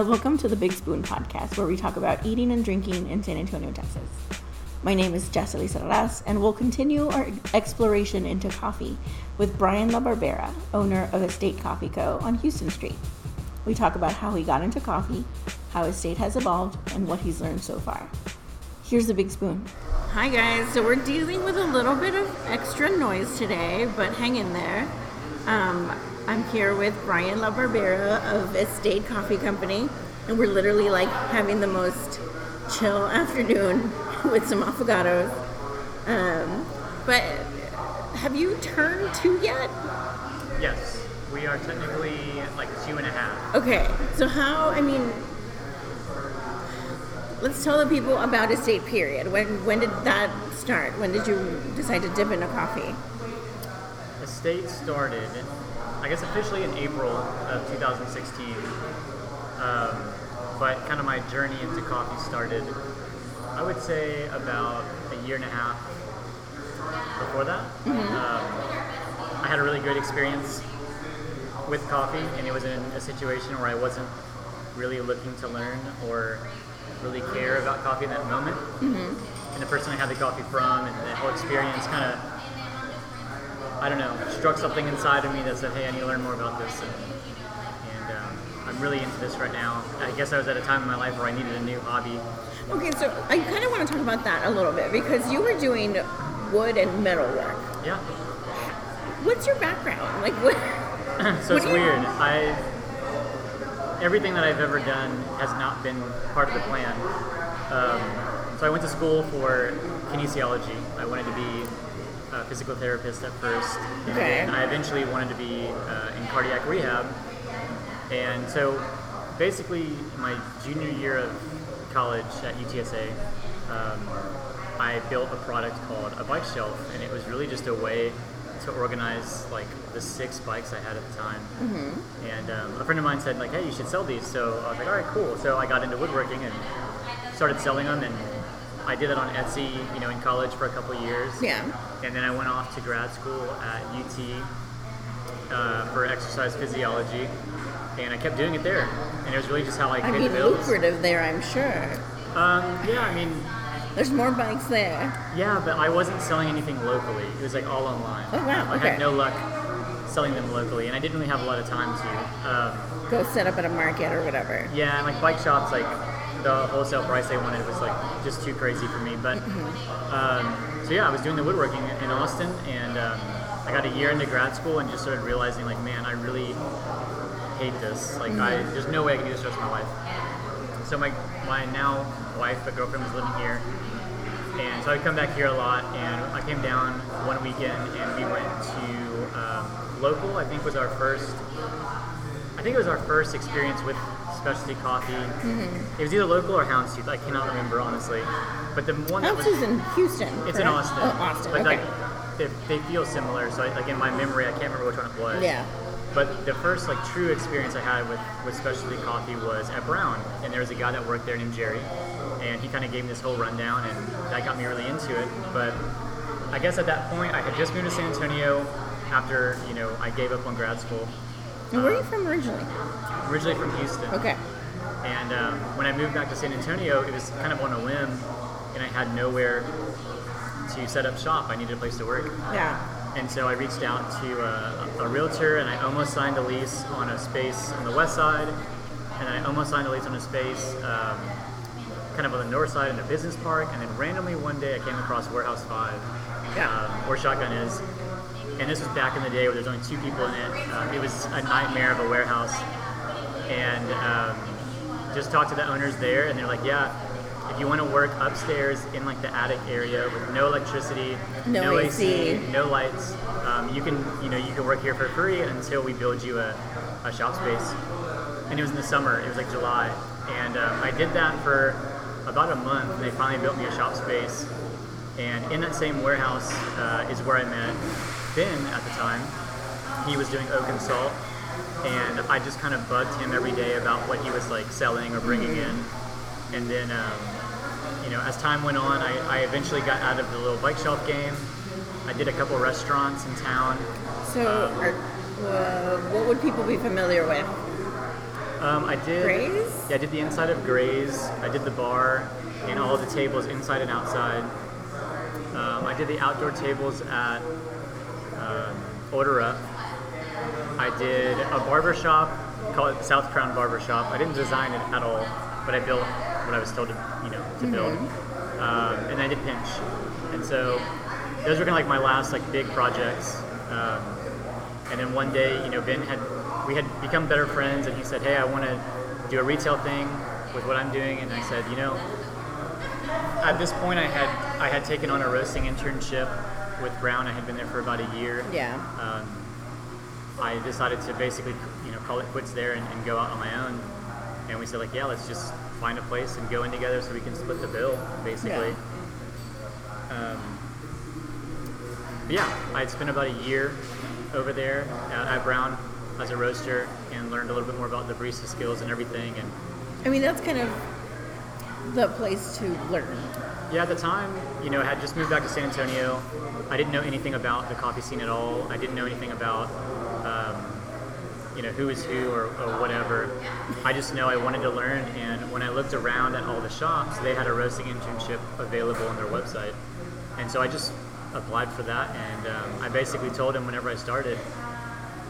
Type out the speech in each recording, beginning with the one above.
and welcome to the Big Spoon podcast, where we talk about eating and drinking in San Antonio, Texas. My name is Jessica Elizarraras, and we'll continue our exploration into coffee with Brian LaBarbera, owner of Estate Coffee Co. on Houston Street. We talk about how he got into coffee, how his Estate has evolved, and what he's learned so far. Here's the Big Spoon. Hi, guys. So, we're dealing with a little bit of extra noise today, but hang in there. Um, I'm here with Brian LaBarbera of Estate Coffee Company, and we're literally like having the most chill afternoon with some affogatos. Um, but have you turned two yet? Yes, we are technically like two and a half. Okay, so how, I mean, let's tell the people about Estate Period. When, when did that start? When did you decide to dip into coffee? Estate started, I guess officially in April of 2016. Um, but kind of my journey into coffee started, I would say about a year and a half before that. Um, I had a really good experience with coffee, and it was in a situation where I wasn't really looking to learn or really care about coffee in that moment. And the person I had the coffee from and the whole experience kind of, I don't know, struck something inside of me that said, hey, I need to learn more about this. And, and um, I'm really into this right now. I guess I was at a time in my life where I needed a new hobby. Okay, so I kind of want to talk about that a little bit because you were doing wood and metal work. Yeah. What's your background? Like, what? so What it's weird. I everything that I've ever done has not been part of the plan. Um, so I went to school for kinesiology. I wanted to be a physical therapist at first, and Okay. then I eventually wanted to be uh, in cardiac rehab. And so, basically, my junior year of college at UTSA, um, I built a product called a bike shelf, and it was really just a way to organize like the six bikes I had at the time. And um, a friend of mine said like, "Hey, you should sell these." So I was like, "All right, cool." So I got into woodworking and started selling them, and I did that on Etsy, you know, in college for a couple years. Yeah. And then I went off to grad school at UT uh, for exercise physiology, and I kept doing it there. And it was really just how I I mean, the lucrative there, I'm sure. Um, yeah, I mean, There's more bikes there. yeah, but I wasn't selling anything locally. It was like all online. Oh, wow, I okay. had no luck selling them locally, and I didn't really have a lot of time to. Um, Go set up at a market or whatever. Yeah, and like bike shops, like the wholesale price they wanted was like just too crazy for me. But um, so yeah, I was doing the woodworking in Austin, and um, I got a year into grad school and just started realizing like, man, I really hate this. Like, I there's no way I can do this the rest of my life. So my my now wife, but girlfriend, was living here. And so I'd come back here a lot, and I came down one weekend, and we went to um, local. I think was our first. I think it was our first experience with specialty coffee. Mm-hmm. It was either local or Houndstooth. I cannot remember honestly, but the one that was in Houston. it's in? Austin. Oh, Austin. But okay. like they, they feel similar. So I, like in my memory, I can't remember which one it was. Yeah. But the first like true experience I had with, with specialty coffee was at Brown, and there was a guy that worked there named Jerry, and he kind of gave me this whole rundown, and that got me really into it. But I guess at that point, I had just moved to San Antonio after you know I gave up on grad school. And where are you from originally? Originally from Houston. Okay. And um, when I moved back to San Antonio, it was kind of on a whim, and I had nowhere to set up shop. I needed a place to work. Yeah. And so I reached out to a, a realtor and I almost signed a lease on a space on the west side. And then I almost signed a lease on a space um, kind of on the north side in a business park. And then randomly one day I came across Warehouse 5, Yeah. um, where Shotgun is. And this was back in the day where there's only two people in it. Um, it was a nightmare of a warehouse. And um, just talked to the owners there, and they're like, yeah, if you want to work upstairs in like the attic area with no electricity, No AC. no lights, um, you can you know you can work here for free until we build you a, a shop space. And it was in the summer. It was like July, and um, I did that for about a month. And they finally built me a shop space. And in that same warehouse uh, is where I met Ben at the time. He was doing oak and salt, and I just kind of bugged him every day about what he was like selling or bringing in. And then, um, you know, as time went on, I, I eventually got out of the little bike shelf game. I did a couple restaurants in town. So, are, uh, what would people be familiar with? Um, I did. Graze? Yeah, I did the inside of Graze. I did the bar and all the tables inside and outside. Um, I did the outdoor tables at um, Order Up. I did a barber shop called South Crown Barber Shop. I didn't design it at all, but I built what I was told to, you know, to build. Um, and I did Pinch. And so those were kind of like my last like big projects. Um, and then one day, you know, Ben had we had become better friends, and he said, "Hey, I want to do a retail thing with what I'm doing." And I said, "You know, at this point, I had I had taken on a roasting internship with Brown. I had been there for about a year. Yeah. Um, I decided to basically, you know, call it quits there and, and go out on my own. And we said, like, yeah, let's just find a place and go in together so we can split the bill, basically. Yeah. Um, yeah, I had spent about a year over there at, at Brown as a roaster and learned a little bit more about the barista skills and everything. And I mean, that's kind of the place to learn. Yeah, at the time, you know, I had just moved back to San Antonio. I didn't know anything about the coffee scene at all. I didn't know anything about, um, you know, who is who or, or whatever. I just know I wanted to learn, and when I looked around at all the shops, they had a roasting internship available on their website. And so I just applied for that, and um, I basically told him whenever I started,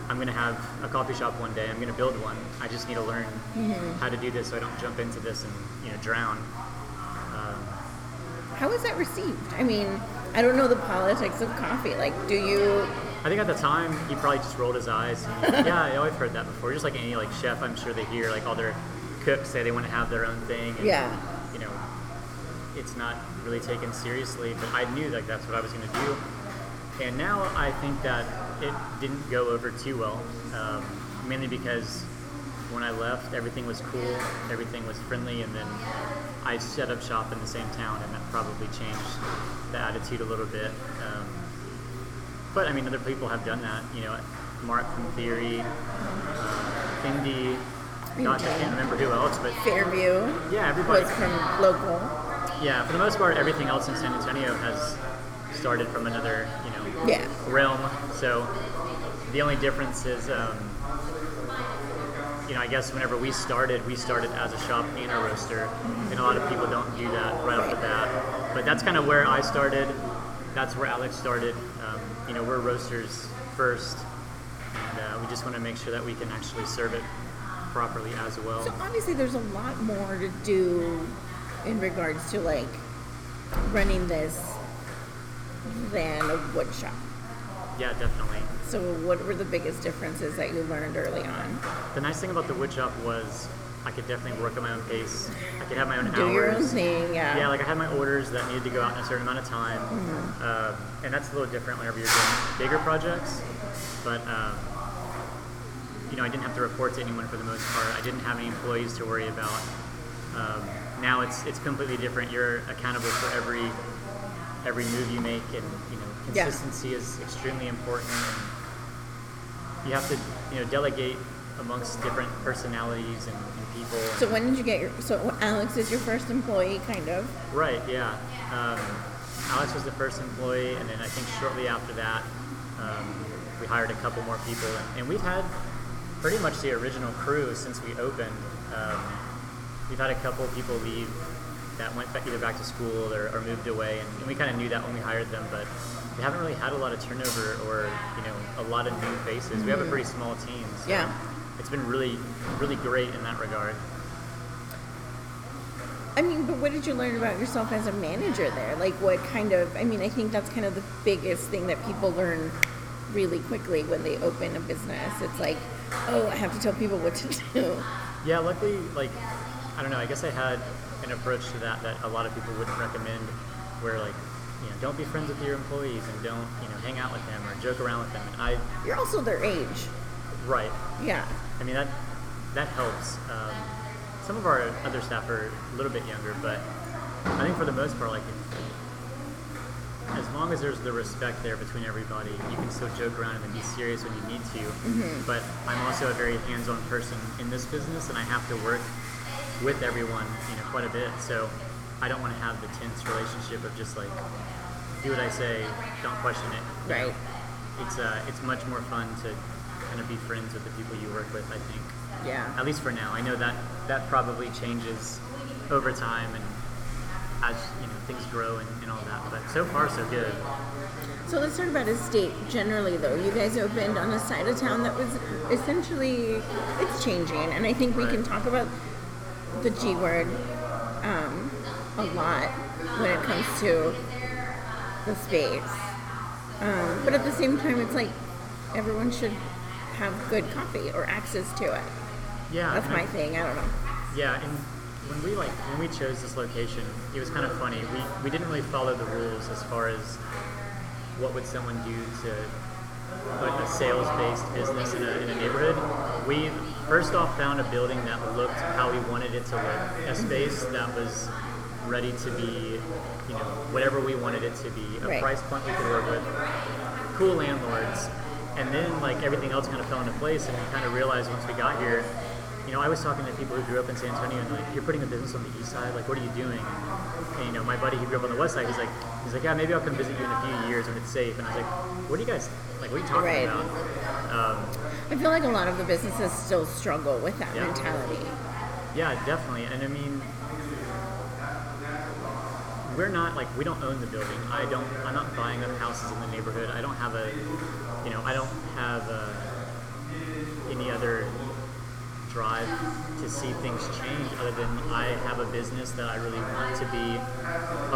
I'm going to have a coffee shop one day. I'm going to build one. I just need to learn how to do this so I don't jump into this and you know drown. How was that received? I mean, I don't know the politics of coffee. Like, do you? I think at the time he probably just rolled his eyes. And, yeah, I I've heard that before. Just like any like chef, I'm sure they hear like all their cooks say they want to have their own thing. And, Yeah. You know, it's not really taken seriously, but I knew like that's what I was going to do. And now I think that it didn't go over too well, um, mainly because when I left, everything was cool, everything was friendly, and then I set up shop in the same town, and that probably changed the attitude a little bit. Um, but I mean, other people have done that. You know, Mark from Theory, uh, Indy. Gosh, I can't remember who else, but Fairview yeah, everybody. was from local. Yeah, for the most part, everything else in San Antonio has started from another, you know, Yeah. realm. So the only difference is, um, you know, I guess whenever we started, we started as a shop and a roaster, and a lot of people don't do that right off the bat. But that's kind of where I started. That's where Alex started. Um, you know, we're roasters first, and uh, we just want to make sure that we can actually serve it properly as well. So obviously, there's a lot more to do in regards to like running this than a wood shop. Yeah, definitely. So, what were the biggest differences that you learned early on? The nice thing about the wood shop was I could definitely work at my own pace. I could have my own Do hours. your own thing, yeah. Yeah, like I had my orders that needed to go out in a certain amount of time, Mm-hmm. um, and that's a little different whenever you're doing bigger projects. But um, you know, I didn't have to report to anyone for the most part. I didn't have any employees to worry about. Um, now it's it's completely different. You're accountable for every every move you make, and you know, Yeah. consistency is extremely important. And you have to you know delegate amongst different personalities and, and people. and- So when did you get your? So Alex is your first employee, kind of. Right, yeah. Um, Alex was the first employee, and then I think shortly after that, um, we hired a couple more people, and, and we've had pretty much the original crew since we opened. Um, we've had a couple people leave that went back, either back to school or, or moved away, and, and we kind of knew that when we hired them, but we haven't really had a lot of turnover or you know a lot of new faces. We have a pretty mm-hmm. small team. So Yeah. It's been really, really great in that regard. I mean, but what did you learn about yourself as a manager there? Like, what kind of? I mean, I think that's kind of the biggest thing that people learn really quickly when they open a business. It's like, oh, I have to tell people what to do. Yeah, luckily, like, I don't know, I guess I had an approach to that that a lot of people wouldn't recommend, where, like, you know, don't be friends with your employees and don't, you know, hang out with them or joke around with them. And I, You're also their age. right, Yeah. I mean, that, that helps. Um, some of our other staff are a little bit younger, but I think for the most part, like, as long as there's the respect there between everybody, you can still joke around and then be serious when you need to. But I'm also a very hands-on person in this business, and I have to work with everyone, you know, quite a bit. So I don't want to have the tense relationship of just like do what I say, don't question it. Right. It's uh, it's much more fun to kind of be friends with the people you work with. I think, Yeah. at least for now. I know that that probably changes over time and as you know things grow and, and all that. But so far, so good. So let's talk about estate generally, though. You guys opened on a side of town that was essentially it's changing, and I think we Right. can talk about the G word um, a lot when it comes to the space. Um, but at the same time, it's like everyone should have good coffee or access to it. Yeah, That's my I- thing. I don't know. Yeah, and when we like when we chose this location, it was kind of funny. We we didn't really follow the rules as far as what would someone do to put a sales-based business in a, in a neighborhood. We first off found a building that looked how we wanted it to look, a space that was ready to be, you know, whatever we wanted it to be, a Right. price point we could work with, cool landlords, and then like everything else kind of fell into place, and we kind of realized once we got here, you know, I was talking to people who grew up in San Antonio, and like, you're putting a business on the east side, like, what are you doing? And you know, my buddy who grew up on the west side, he's like, he's like, yeah, maybe I'll come visit you in a few years when it's safe, and I was like, what are you guys, like, what are you talking Right. about? Um, I feel like a lot of the businesses still struggle with that Yeah. mentality. Yeah, definitely. And I mean, we're not like we don't own the building. I don't. I'm not buying up houses in the neighborhood. I don't have a, you know, I don't have uh any other drive to see things change other than I have a business that I really want to be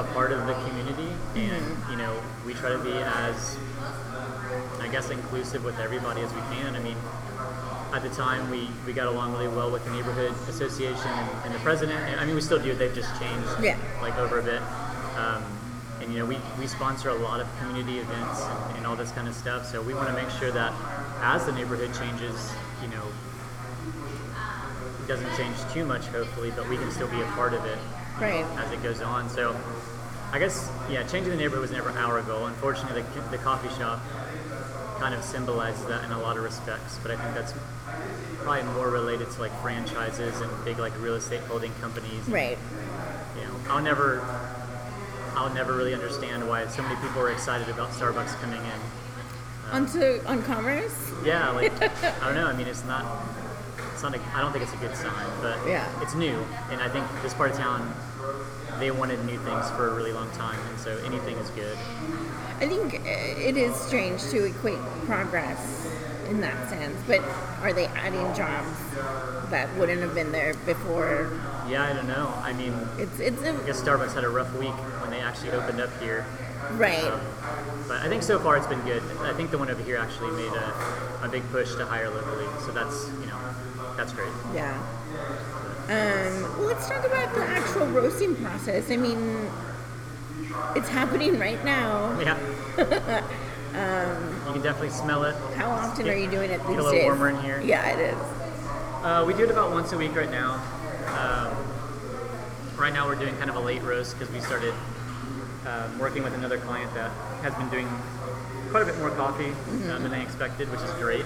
a part of the community, and you know, we try to be as I guess inclusive with everybody as we can. I mean, at the time we, we got along really well with the neighborhood association and, and the president. And, I mean, we still do. They've just changed, Yeah. like over a bit. Um, and you know, we, we sponsor a lot of community events and, and all this kind of stuff. So we want to make sure that as the neighborhood changes, you know, it doesn't change too much, hopefully, but we can still be a part of it Right. as it goes on. So I guess, yeah, changing the neighborhood was never our goal. Unfortunately, the, the coffee shop kind of symbolizes that in a lot of respects, but I think that's probably more related to like franchises and big like real estate holding companies. Right. You know, I'll never, I'll never really understand why so many people are excited about Starbucks coming in. Onto on commerce. Yeah, like I don't know. I mean, it's not. It's not. A, I don't think it's a good sign, but Yeah. it's new, and I think this part of town, they wanted new things for a really long time, and so anything is good. I think uh, it is strange to equate progress in that sense, but are they adding jobs that wouldn't have been there before? Yeah, I don't know. I mean, It's it's a, I guess Starbucks had a rough week when they actually opened up here, right. but I think so far it's been good. I think the one over here actually made a, a big push to hire locally, so that's you know, that's great. Yeah. Um, well, let's talk about the actual roasting process. I mean, it's happening right now. Yeah. you can definitely smell it. How often are you doing it these Get a little days? warmer in here. Yeah, it is. Uh, we do it about once a week right now. Um, right now we're doing kind of a late roast because we started um, working with another client that has been doing quite a bit more coffee uh, than I expected, which is great.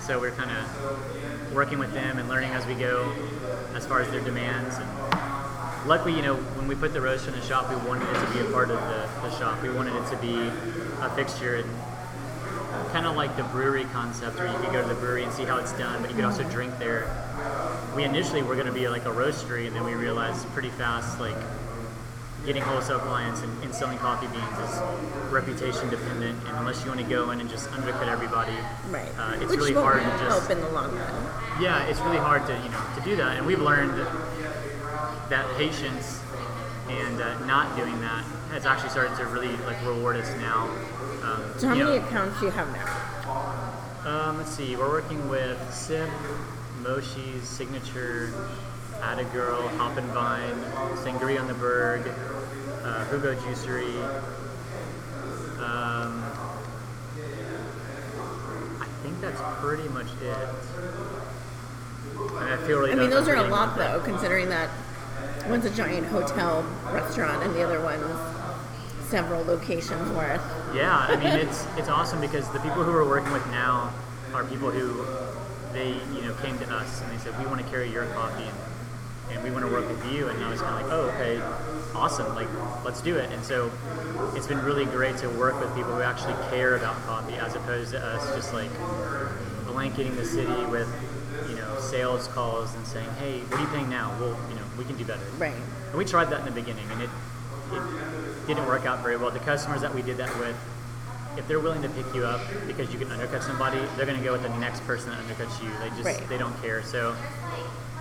So we're kind of working with them and learning as we go as far as their demands. And luckily, you know, when we put the roast in the shop, we wanted it to be a part of the, the shop. We wanted it to be a fixture and kind of like the brewery concept where you could go to the brewery and see how it's done, but you could also drink there. We initially were going to be like a roastery, and then we realized pretty fast, like getting wholesale clients and, and selling coffee beans is reputation dependent, and unless you want to go in and just undercut everybody, Right. uh, it's Which really hard to help just in the long run. yeah, it's really hard to you know to do that, and we've learned that patience and uh, not doing that has actually started to really like reward us now. Um, So how many know, accounts do you have now? um, let's see. We're working with Sip, Moshi's Signature, Atta Girl, Hop and Vine, Sangria on the Berg, uh, Hugo Juicery. Um, I think that's pretty much it. And I feel really I mean, those are a lot though, considering that one's a giant hotel restaurant and the other one's several locations worth. Yeah, I mean it's it's awesome because the people who we're working with now are people who they you know came to us and they said we want to carry your coffee and, and we want to work with you and I was kind of like oh okay awesome like let's do it and so it's been really great to work with people who actually care about coffee as opposed to us just like blanketing the city with, you know, sales calls and saying, hey, what are you paying now? Well, you know, we can do better. Right. And we tried that in the beginning, and it, it didn't work out very well. The customers that we did that with, if they're willing to pick you up because you can undercut somebody, they're going to go with the next person that undercuts you. They just Right. they don't care. So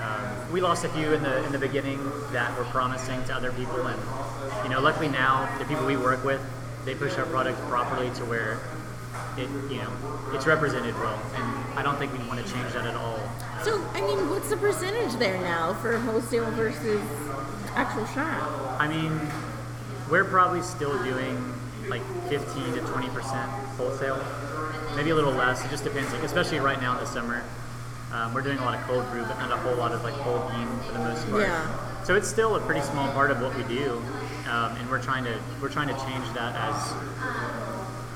um, we lost a few in the in the beginning that were promising to other people, and you know, luckily now the people we work with, they push our product properly to where it you know it's represented well, and I don't think we want to change that at all. So, I mean, what's the percentage there now for wholesale versus actual shop? I mean, we're probably still doing like 15 to 20 percent wholesale, maybe a little less. It just depends. Like, especially right now in the summer, um, we're doing a lot of cold brew, but not a whole lot of like whole bean for the most part. Yeah. So it's still a pretty small part of what we do, um, and we're trying to we're trying to change that as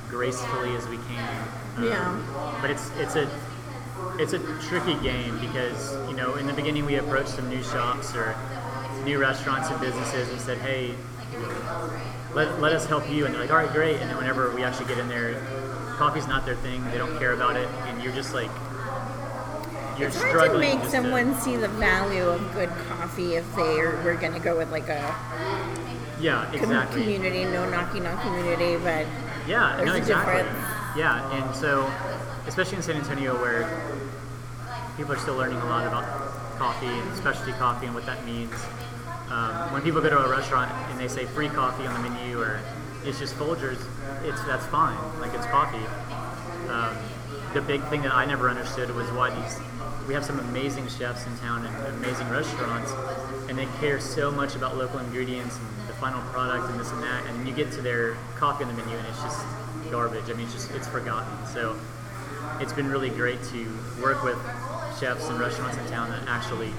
gracefully as we can. Um, Yeah. But it's it's a it's a tricky game because you know in the beginning we approached some new shops or new restaurants and businesses and said, hey, let, let us help you, and they're like, all right, great. And then whenever we actually get in there, coffee's not their thing. They don't care about it, and you're just like you're It's hard to make someone see the value of good coffee if they are, we're going to go with like a yeah, exactly. community, no knocking on community, but Yeah, no, exactly. Yeah, and so, especially in San Antonio, where people are still learning a lot about coffee and specialty coffee and what that means. Um, when people go to a restaurant and they say free coffee on the menu or it's just Folgers, it's that's fine. Like it's coffee. Um, the big thing that I never understood was why these we have some amazing chefs in town and amazing restaurants, and they care so much about local ingredients and the final product and this and that, and then you get to their coffee on the menu and it's just garbage. I mean, it's just it's forgotten. So it's been really great to work with chefs and restaurants in town that actually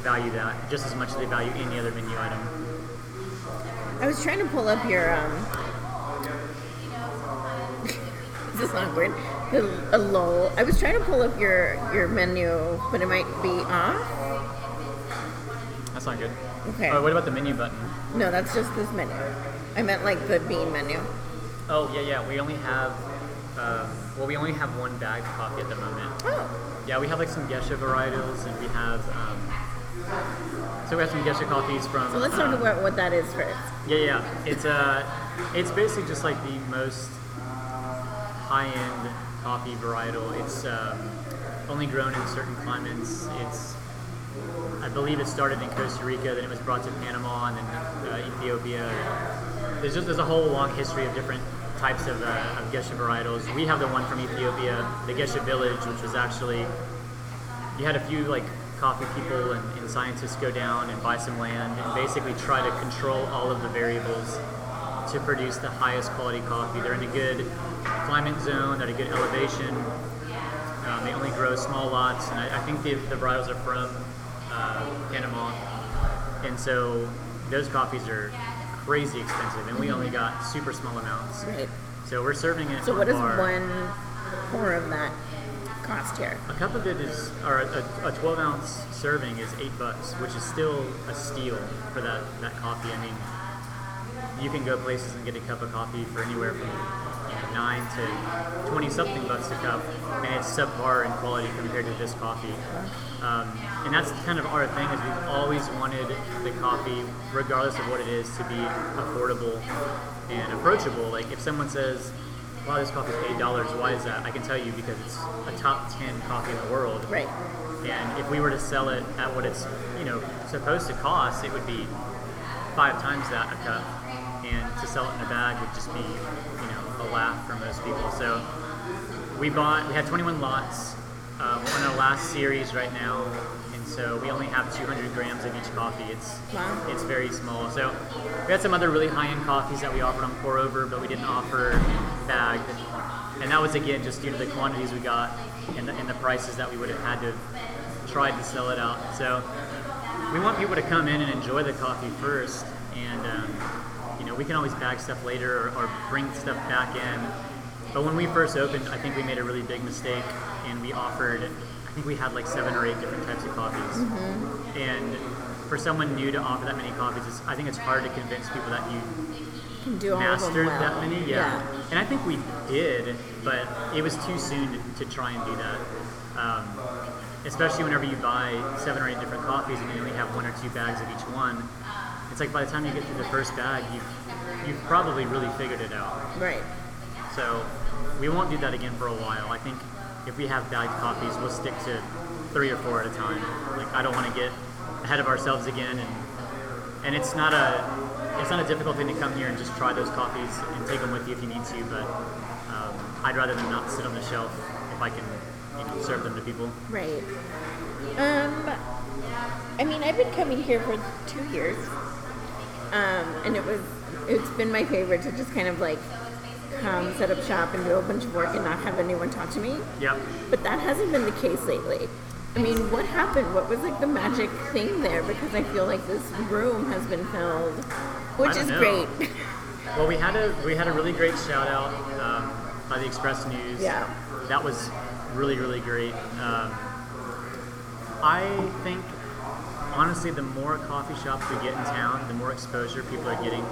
value that just as much as they value any other menu item. I was trying to pull up your um. Is this awkward? A lull. I was trying to pull up your your menu, but it might be off. That's not good. Okay. Oh, what about the menu button? No, that's just this menu. I meant like the bean menu. Oh yeah, yeah. We only have um, well, we only have one bagged coffee at the moment. Oh, Yeah, we have like some Gesha varietals, and we have um, so we have some Gesha coffees from. so let's talk um, about what that is first. Yeah, yeah. It's uh, it's basically just like the most high-end coffee varietal. It's um, only grown in certain climates. It's I believe it started in Costa Rica, then it was brought to Panama, and then uh, Ethiopia. There's just there's a whole long history of different types of, uh, of Gesha varietals. We have the one from Ethiopia, the Gesha Village, which was actually you had a few like coffee people and, and scientists go down and buy some land and basically try to control all of the variables to produce the highest quality coffee. They're in a good climate zone, they're at a good elevation. Um, they only grow small lots, and I, I think the, the varietals are from uh, Panama. And so those coffees are crazy expensive, and we only got super small amounts. Right. So we're serving it. So on what does bar. one pour of that cost here? A cup of it is, or a, a 12 ounce serving is eight bucks, which is still a steal for that, that coffee. I mean, you can go places and get a cup of coffee for anywhere from nine to 20 something bucks a cup, and it's subpar in quality compared to this coffee. Um, and that's kind of our thing is we've always wanted the coffee, regardless of what it is, to be affordable and approachable. Like if someone says, "Wow, this coffee is eight dollars," why is that? I can tell you because it's a top ten coffee in the world. Right. And if we were to sell it at what it's you know supposed to cost, it would be five times that a cup. And to sell it in a bag would just be you know a laugh for most people. So we bought we had 21 lots. Um, we're in our last series right now, and so we only have 200 grams of each coffee. It's Wow. it's very small. So we had some other really high-end coffees that we offered on pour over, but we didn't offer bagged, and that was again just due to the quantities we got and the, and the prices that we would have had to have tried to sell it out. So we want people to come in and enjoy the coffee first, and um, you know we can always bag stuff later or, or bring stuff back in. But when we first opened, I think we made a really big mistake, and we offered. I think we had like seven or eight different types of coffees, and for someone new to offer that many coffees, it's, I think it's hard to convince people that you do all of them mastered well. that many. Yeah. and I think we did, but it was too soon to, to try and do that. Um, especially whenever you buy seven or eight different coffees and you only have one or two bags of each one, it's like by the time you get through the first bag, you've, you've probably really figured it out. Right. So we won't do that again for a while. I think if we have bagged coffees, we'll stick to three or four at a time. Like I don't want to get ahead of ourselves again, and and it's not a it's not a difficult thing to come here and just try those coffees and take them with you if you need to. But um, I'd rather them not sit on the shelf if I can you know, serve them to people. Right. Um, I mean, I've been coming here for two years, um, and it was it's been my favorite to just kind of like come set up shop and do a bunch of work and not have anyone talk to me. Yep. But that hasn't been the case lately. I mean, what happened? What was like the magic thing there? Because I feel like this room has been filled, which is know. great. Well, we had a we had a really great shout out um, by the Express News. Yeah. that was really really great. Um, I think honestly, the more coffee shops we get in town, the more exposure people are getting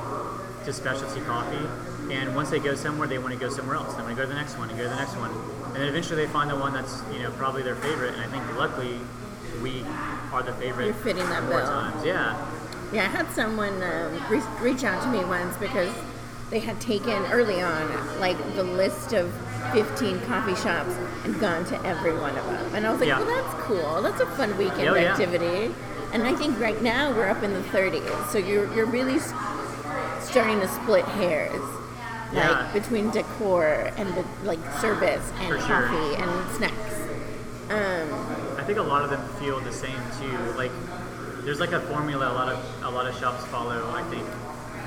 to specialty coffee. And once they go somewhere, they want to go somewhere else. They want to go to the next one and go to the next one, and then eventually they find the one that's you know probably their favorite. And I think luckily we are the favorite. You're fitting that more bill. times. Yeah. Yeah, I had someone um, re- reach out to me once because they had taken early on like the list of 15 coffee shops and gone to every one of them. And I was like, Yeah. well, that's cool. That's a fun weekend Oh, yeah. activity. And I think right now we're up in the 30s. So you're, you're really starting to split hairs. Yeah. Like between decor and the, like service and For sure. coffee and snacks. Um, I think a lot of them feel the same too. Like there's like a formula a lot of a lot of shops follow. I think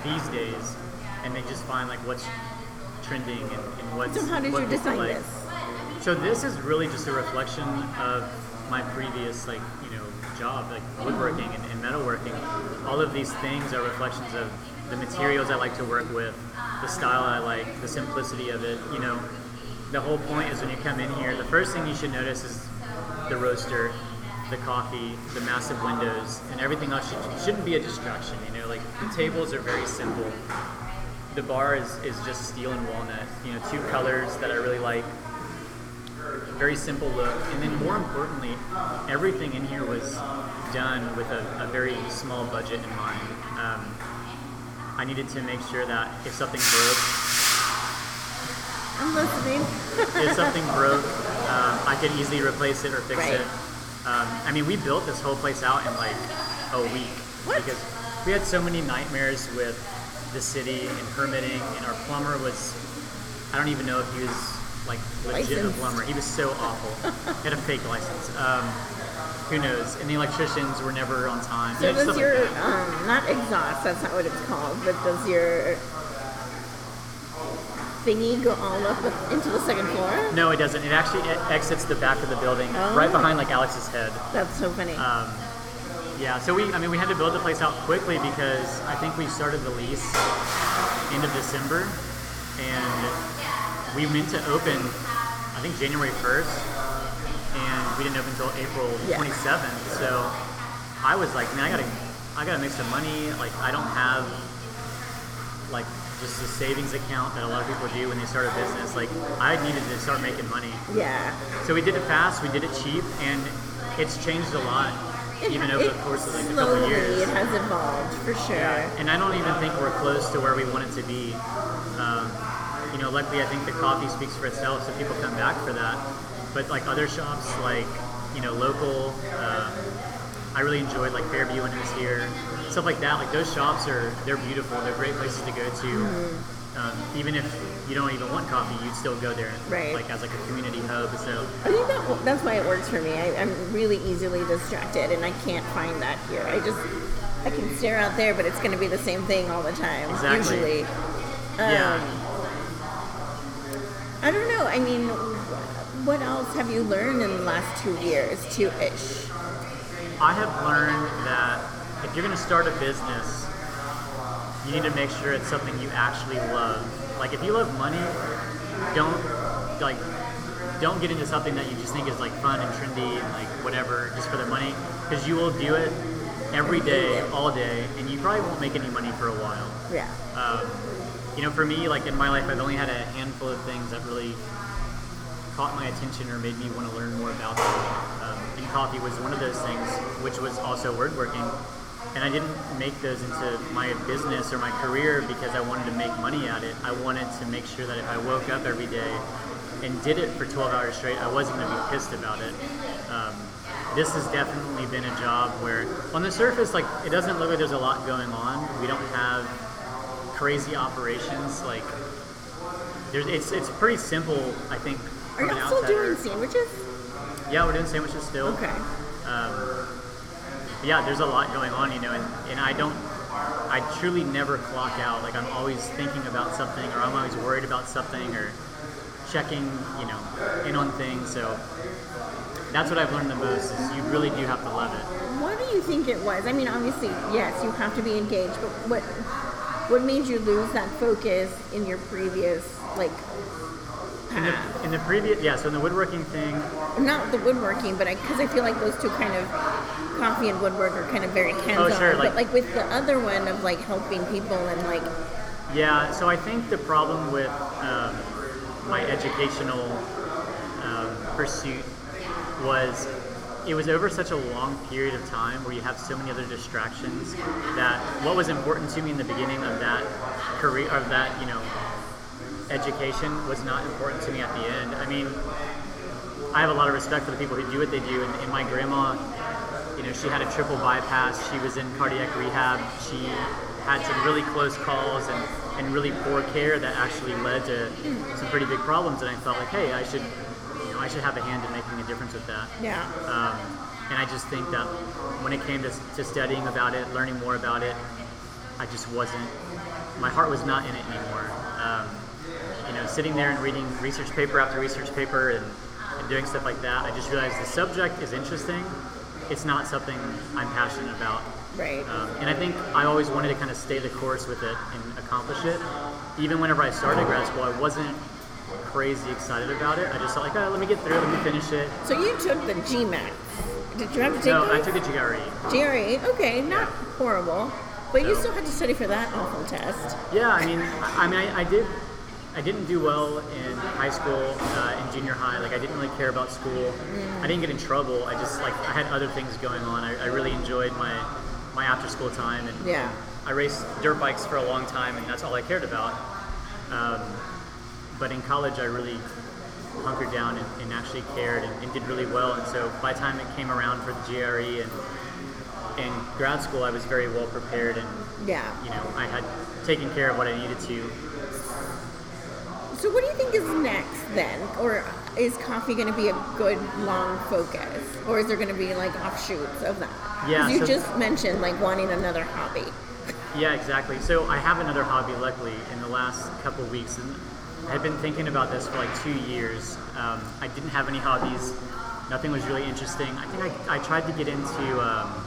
these days, and they just find like what's trending and, and what's. so how did what you design like. this? So this is really just a reflection of my previous like you know job, like woodworking and, and metalworking. All of these things are reflections of the materials I like to work with, the style I like, the simplicity of it. You know, the whole point is when you come in here, the first thing you should notice is the roaster, the coffee, the massive windows, and everything else should, shouldn't be a distraction. You know, like the tables are very simple. The bar is, is just steel and walnut. You know, two colors that I really like very simple look. And then more importantly, everything in here was done with a, a very small budget in mind. Um, I needed to make sure that if something broke, I'm listening. if something broke, um, I could easily replace it or fix Right. it. Um, I mean, we built this whole place out in like a week What? because we had so many nightmares with the city and permitting, and our plumber was, I don't even know if he was like legit a plumber. He was so awful. he had a fake license. Um, who knows? And the electricians were never on time. So does stuff like um, not exhaust? That's not what it's called. But does your thingy go all up into the second floor? No, it doesn't. It actually e- exits the back of the building, Oh. right behind like Alex's head. That's so funny. Um, yeah, so we, I mean, we had to build the place out quickly because I think we started the lease end of December, and we meant to open, I think January 1st, and we didn't open until April Yeah. 27th. So I was like, man, I gotta, I gotta make some money. Like, I don't have like just a savings account that a lot of people do when they start a business. Like, I needed to start making money. yeah. So we did it fast, we did it cheap, and it's changed a lot, It- even over the course of like a couple of years. It has evolved for sure. Yeah, and I don't even think we're close to where we want it to be. Um, you know, luckily I think the coffee speaks for itself, so people come back for that. But like other shops, like you know, local, um, I really enjoyed like Fairview when it was here, stuff like that. Like those shops are they're beautiful. They're great places to go to. Mm-hmm. Um, even if you don't even want coffee, you'd still go there, Right. like as like a community hub. So I think that that's why it works for me. I, I'm really easily distracted, and I can't find that here. I just I can stare out there, but it's going to be the same thing all the time. Exactly. Usually. yeah. Um, I don't know. I mean, what else have you learned in the last two years, two ish? I have learned that if you're going to start a business, you need to make sure it's something you actually love. Like if you love money, don't like don't get into something that you just think is like fun and trendy and like whatever just for the money because you will do it every day, all day, and you probably won't make any money for a while. Yeah. Um, you know, for me, like in my life, I've only had a handful of things that really caught my attention or made me want to learn more about them. And coffee was one of those things, which was also woodworking. And I didn't make those into my business or my career because I wanted to make money at it. I wanted to make sure that if I woke up every day and did it for 12 hours straight, I wasn't going to be pissed about it. Um, this has definitely been a job where, on the surface, like it doesn't look like there's a lot going on. We don't have crazy operations. Like, there's, it's it's pretty simple. I think. Are y'all still doing sandwiches? Yeah, we're doing sandwiches still. Okay. Um, yeah, there's a lot going on, you know, and, and I don't, I truly never clock out. Like I'm always thinking about something, or I'm always worried about something, or checking, you know, in on things. So that's what I've learned the most is you really do have to love it. What do you think it was? I mean, obviously, yes, you have to be engaged, but what what made you lose that focus in your previous like In the, in the previous, yeah, so in the woodworking thing, Not the woodworking, but I because I, feel like those two kind of coffee and woodwork are kind of very hands-on. Oh, sure, like- but like with the other one of like helping people and like Yeah, so I think the problem with um, my educational um, pursuit was it was over such a long period of time where you have so many other distractions that what was important to me in the beginning of that career of that you know education was not important to me at the end. I mean, I have a lot of respect for the people who do what they do, and, and my grandma, you know, she had a triple bypass. She was in cardiac rehab. She had some really close calls and, and really poor care that actually led to some pretty big problems. And I felt like, hey, I should, you know, I should have a hand in making a difference with that. yeah. Um, and I just think that when it came to, to studying about it, learning more about it, I just wasn't, my heart was not in it anymore. Um, know, sitting there and reading research paper after research paper and, and doing stuff like that, I just realized the subject is interesting. It's not something I'm passionate about. Right. Um, and I think I always wanted to kind of stay the course with it and accomplish it. Even whenever I started grad school, I wasn't crazy excited about it. I just thought like, oh, let me get through, it, let me finish it. So you took the GMAT. Did you have to take No, I took a GRE. GRE. Okay, not horrible, but you still had to study for that awful test. Yeah, I mean, I, I mean, I, I did. I didn't do well in high school, uh, in junior high. Like, I didn't really care about school. I didn't get in trouble. I just like I had other things going on. I, I really enjoyed my my after school time, and Yeah. I raced dirt bikes for a long time, and that's all I cared about. Um, but in college, I really hunkered down and, and actually cared and, and did really well. And so by the time it came around for the GRE and in grad school, I was very well prepared and Yeah. you know, I had taken care of what I needed to. So what do you think is next then? Or is coffee going to be a good long focus? Or is there going to be like offshoots of that? Yeah, You so- just mentioned like wanting another hobby. Yeah, exactly. So I have another hobby, luckily, in the last couple of weeks, and I've been thinking about this for like two years. Um, I didn't have any hobbies. Nothing was really interesting. I think I, I tried to get into. Um,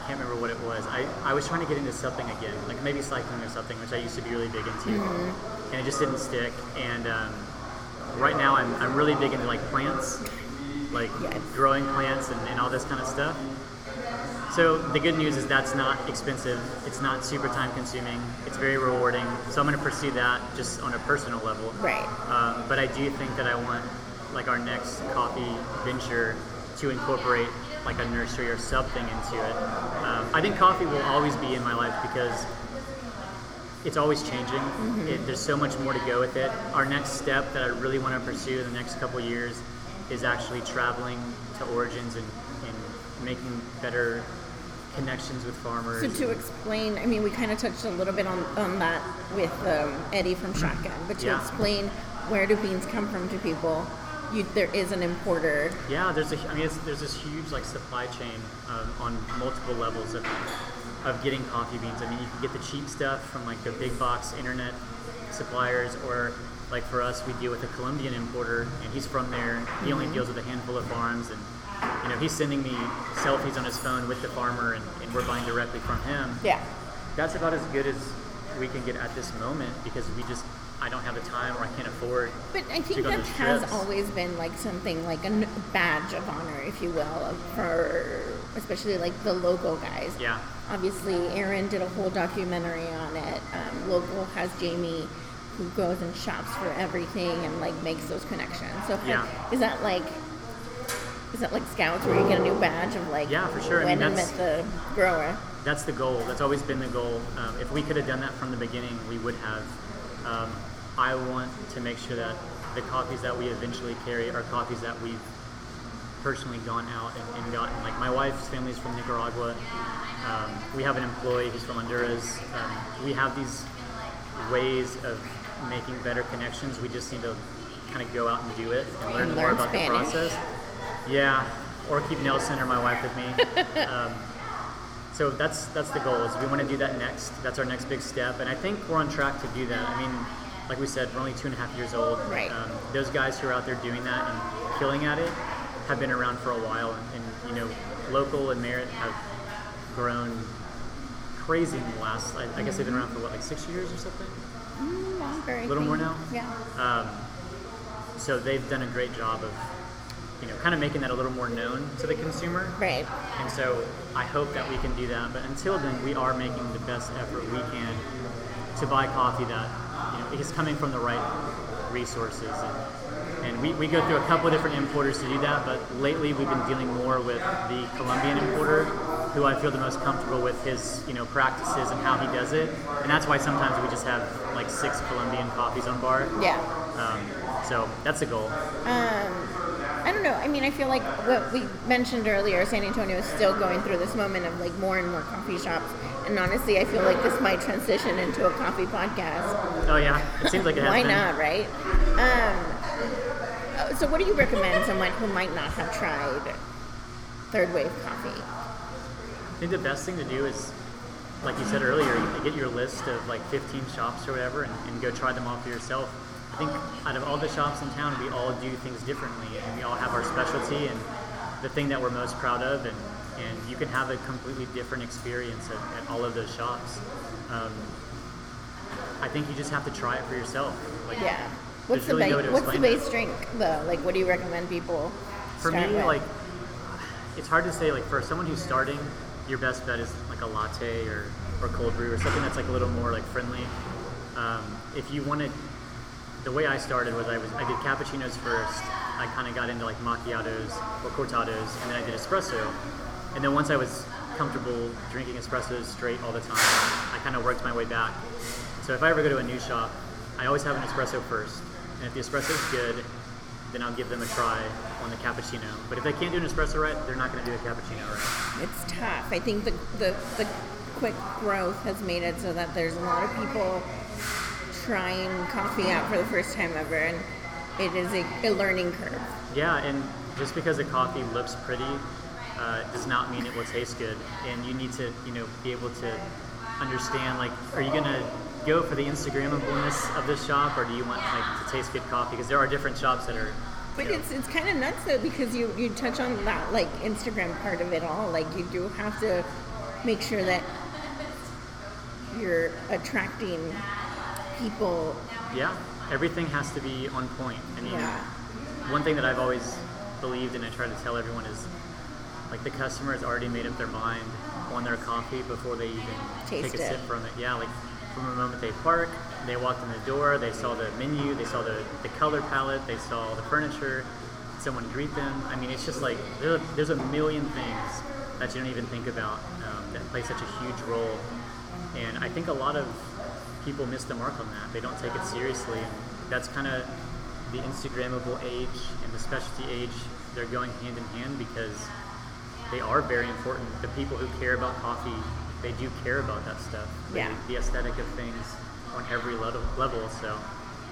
I can't remember what it was. I, I was trying to get into something again, like maybe cycling or something, which I used to be really big into, and it just didn't stick. And um, right now, I'm, I'm really big into like plants, like Yes. growing plants and, and all this kind of stuff. So the good news is that's not expensive. It's not super time consuming. It's very rewarding. So I'm going to pursue that just on a personal level. Right. Um, but I do think that I want like our next coffee venture to incorporate like a nursery or something into it. Um, I think coffee will always be in my life because it's always changing. It, there's so much more to go with it. Our next step that I really want to pursue in the next couple years is actually traveling to origins and, and making better connections with farmers. So to explain, I mean, we kind of touched a little bit on, on that with um, Eddie from Shotgun, but to Yeah. explain where do beans come from to people, you, there is an importer. Yeah, there's a, I mean, it's, there's this huge like supply chain um, on multiple levels of, of getting coffee beans. I mean, you can get the cheap stuff from like the big box internet suppliers, or like for us, we deal with a Colombian importer, and he's from there. He only deals with a handful of farms, and you know, he's sending me selfies on his phone with the farmer, and, and we're buying directly from him. Yeah. That's about as good as we can get at this moment because we just, I don't have the time or I can't afford. But I think that has trips. always been like something like a badge of honor, if you will, for especially like the local guys. Yeah. Obviously, Aaron did a whole documentary on it. Um, local has Jamie who goes and shops for everything and like makes those connections. So Yeah. is that like is that like scouts where you get a new badge of like Yeah, for sure. I when mean, met that's- the grower? That's the goal. That's always been the goal. Um, if we could have done that from the beginning, we would have. Um, I want to make sure that the coffees that we eventually carry are coffees that we've personally gone out and, and gotten. Like my wife's family is from Nicaragua. Um, we have an employee who's from Honduras. Um, we have these ways of making better connections. We just need to kind of go out and do it and learn And more learn about Spanish. the process. Yeah, or keep Nelson or my wife with me. um, so that's that's the goal. Is we want to do that next. That's our next big step, and I think we're on track to do that. I mean, like we said, we're only two and a half years old. Right. Um, those guys who are out there doing that and killing at it have been around for a while, and, and you know, local and Merit have grown crazy in the last. I, I guess they've been around for what, like six years or something. Mm, longer. A little more now? Yeah. Um, so they've done a great job of, you know, kind of making that a little more known to the consumer. Right. And so I hope that we can do that. But until then, we are making the best effort we can to buy coffee that you know is coming from the right resources. And, and we, we go through a couple of different importers to do that. But lately, we've been dealing more with the Colombian importer, who I feel the most comfortable with his you know practices and how he does it. And that's why sometimes we just have like six Colombian coffees on bar. Yeah. Um, so that's the goal. Um, don't know. I mean, I feel like what we mentioned earlier, San Antonio is still going through this moment of like more and more coffee shops. And honestly, I feel like this might transition into a coffee podcast. Oh yeah, it seems like it Why been. not, right? Um, uh, so, what do you recommend someone who might not have tried third wave coffee? I think the best thing to do is, like you said earlier, you get your list of like 15 shops or whatever and, and go try them all for yourself. Think out of all the shops in town, we all do things differently and we all have our specialty and the thing that we're most proud of. And, and you can have a completely different experience at, at all of those shops. Um, I think you just have to try it for yourself. Like, Yeah. What's the really ba- to What's the base drink though? Like, what do you recommend people? For me, with? like, it's hard to say. Like, for someone who's starting, your best bet is like a latte or, or cold brew or something that's like a little more like friendly. Um, if you want to, the way I started was I was I did cappuccinos first. I kind of got into like macchiatos or cortados, and then I did espresso. And then once I was comfortable drinking espressos straight all the time, I kind of worked my way back. So if I ever go to a new shop, I always have an espresso first. And if the espresso is good, then I'll give them a try on the cappuccino. But if they can't do an espresso right, they're not going to do a cappuccino right. It's tough. I think the, the, the quick growth has made it so that there's a lot of people trying coffee out for the first time ever, and it is a, a learning curve. Yeah, and just because a coffee looks pretty uh, does not mean it will taste good. And you need to, you know, be able to understand like, are you going to go for the Instagrammableness of this shop, or do you want like to taste good coffee? Because there are different shops that are. But know, it's it's kind of nuts though because you you touch on that like Instagram part of it all. Like you do have to make sure that you're attracting people. yeah, everything has to be on point. I mean, Yeah. one thing that I've always believed and I try to tell everyone is like the customer has already made up their mind on their coffee before they even Taste take a it. sip from it. Yeah, like from the moment they park, they walked in the door, they saw the menu, they saw the, the color palette, they saw the furniture, someone greet them. I mean, it's just like there, there's a million things that you don't even think about um, that play such a huge role. And I think a lot of people miss the mark on that. They don't take it seriously. And that's kind of the Instagrammable age and the specialty age. They're going hand in hand because they are very important. The people who care about coffee, they do care about that stuff. They- Yeah. The aesthetic of things on every level. level. So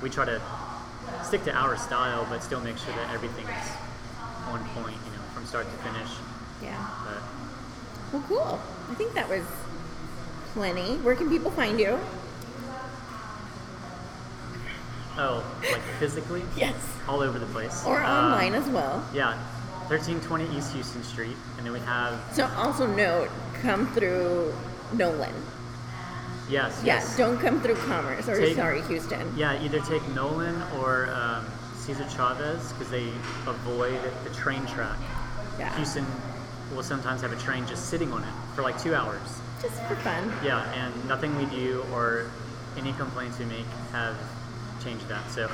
we try to stick to our style, but still make sure that everything's on point, you know, from start to finish. Yeah. But Well, cool. I think that was plenty. Where can people find you? Oh, like physically, Yes. all over the place. Or Um, online as well. Yeah, 1320 East Houston Street, and then we have So also note, come through Nolan. yes, Yeah, yes. don't come through Commerce or Take- sorry, Houston. Yeah, either take Nolan or um, Cesar Chavez because they avoid the train track. Yeah. Houston will sometimes have a train just sitting on it for like two hours. Just for fun. Yeah, and nothing we do or any complaints we make have changed that. So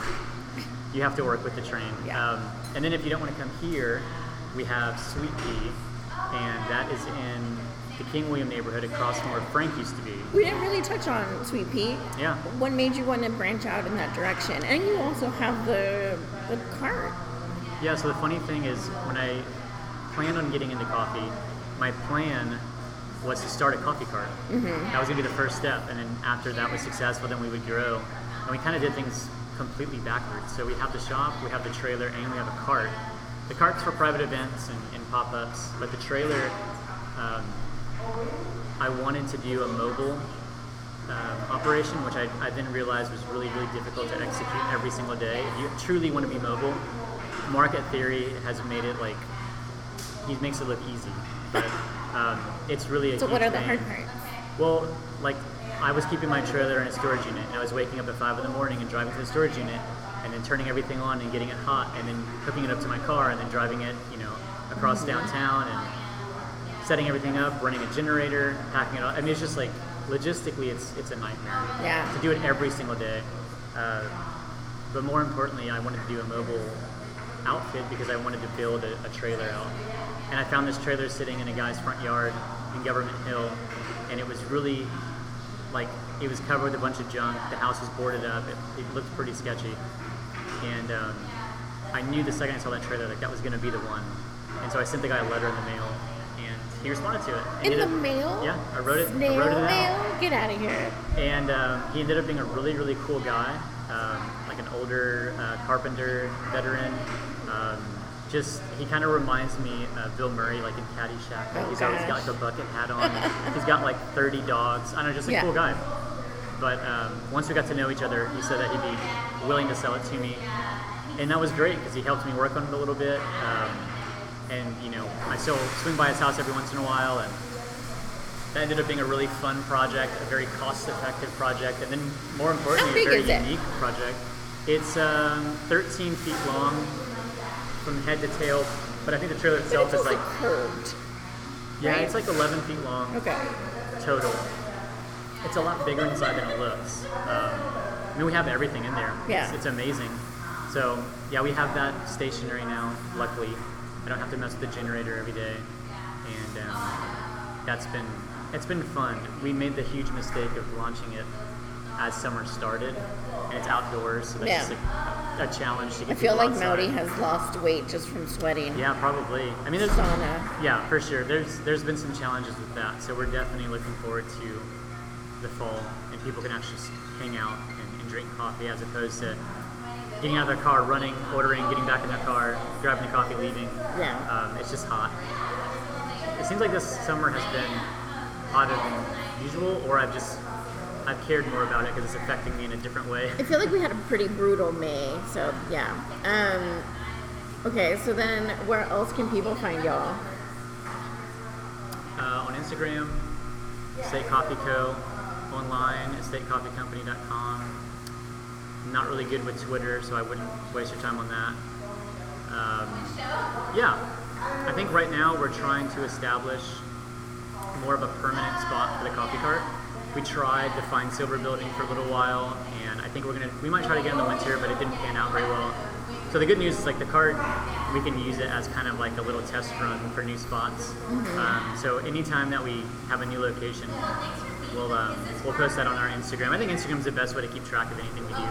you have to work with the train. Yeah. Um, and then if you don't want to come here, we have Sweet Pea, and that is in the King William neighborhood across from where Frank used to be. We didn't really touch on Sweet Pea. Yeah. What made you want to branch out in that direction? And you also have the the cart. Yeah, so the funny thing is, when I planned on getting into coffee, my plan was to start a coffee cart. Mm-hmm. That was going to be the first step, and then after that was successful, then we would grow. And we kind of did things completely backwards. So we have the shop, we have the trailer, and we have a cart. The cart's for private events and, and pop-ups, but the trailer, um, I wanted to do a mobile um, operation, which I, I then realized was really, really difficult to execute every single day. If you truly want to be mobile, market theory has made it like he makes it look easy, but um, it's really a So what are the hard parts? Well, like I was keeping my trailer in a storage unit, and I was waking up at five in the morning and driving to the storage unit, and then turning everything on and getting it hot, and then hooking it up to my car, and then driving it, you know, across downtown, and setting everything up, running a generator, packing it up. I mean, it's just like logistically, it's it's a nightmare Yeah. to do it every single day. Uh, but more importantly, I wanted to do a mobile outfit because I wanted to build a, a trailer out. And I found this trailer sitting in a guy's front yard in Government Hill, and it was really like it was covered with a bunch of junk. The house was boarded up. It, it looked pretty sketchy, and um, I knew the second I saw that trailer that that was going to be the one. And so I sent the guy a letter in the mail, and he responded to it. In the up- mail? Yeah, I wrote it. I wrote it out mail? Get out of here. and um, he ended up being a really really cool guy um, like an older uh, carpenter veteran um, just he kind of reminds me of bill murray like in caddyshack Oh, he's always got like a bucket hat on he's got like 30 dogs i don't know just a Yeah. cool guy but um, once we got to know each other he said that he'd be willing to sell it to me and that was great because he helped me work on it a little bit um, and you know i still swing by his house every once in a while and that ended up being a really fun project, a very cost-effective project, and then more importantly, a very is it? unique project. It's um, 13 feet long from head to tail, but I think the trailer itself it's is like curved. yeah, right? it's like 11 feet long Okay. total. It's a lot bigger inside than it looks. Um, I mean, we have everything in there. Yeah. It's, it's amazing. So yeah, we have that stationary now. Luckily, I don't have to mess with the generator every day, and um, that's been it's been fun. We made the huge mistake of launching it as summer started, and it's outdoors, so that's Yeah. just a, a challenge to get I feel like outside. Has lost weight just from sweating. Yeah, probably. I mean, there's Sauna. yeah, for sure. There's there's been some challenges with that, so we're definitely looking forward to the fall, and people can actually hang out and, and drink coffee as opposed to getting out of their car, running, ordering, getting back in their car, grabbing the coffee, leaving. Yeah. Um, it's just hot. It seems like this summer has been hotter than usual, or I've just I've cared more about it because it's affecting me in a different way. I feel like we had a pretty brutal May, so yeah. Um, okay, so then where else can people find y'all? uh, on Instagram, Estate Coffee Co. Online, estatecoffeecompany.com. I'm not really good with Twitter, so I wouldn't waste your time on that. Um, yeah, I think right now we're trying to establish more of a permanent spot for the coffee cart. We tried the Fine Silver building for a little while, and I think we're gonna we might try to get in the winter, but it didn't pan out very well. So the good news is like the cart, we can use it as kind of like a little test run for new spots. Um, so anytime that we have a new location, we'll um, we'll post that on our Instagram. I think Instagram's the best way to keep track of anything we do.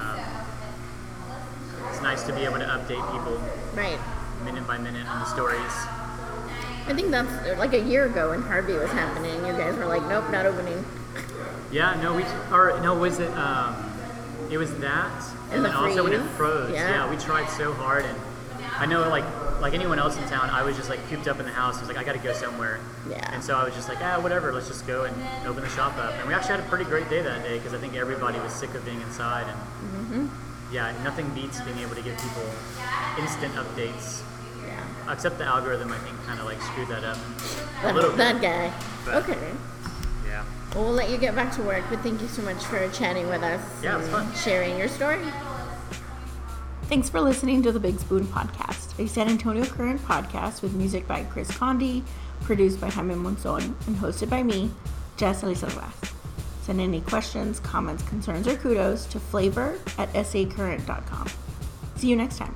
Um, it's nice to be able to update people Right. minute by minute on the stories. I think that's like a year ago when Harvey was happening. You guys were like, nope, not opening. Yeah, no, we or no, was it? Um, it was that, and, And the then also when it freeze? froze. Yeah. we tried so hard, and I know, like like anyone else in town, I was just like cooped up in the house. I was like, I got to go somewhere. Yeah. And so I was just like, ah, whatever, let's just go and open the shop up. And we actually had a pretty great day that day because I think everybody was sick of being inside, and Mm-hmm. yeah, nothing beats being able to give people instant updates. Yeah. Except the algorithm, I think, kind of like screwed that up a That, little bit. that guy. But- okay. Yeah. Well, we'll let you get back to work, but thank you so much for chatting with us. Yeah, it was fun. Sharing your story. Thanks for listening to the Big Spoon Podcast, a San Antonio Current podcast with music by Chris Condi, produced by Jaime Monzon, and hosted by me, Jess Elizarraras. Send any questions, comments, concerns, or kudos to flavor at sacurrent.com. See you next time.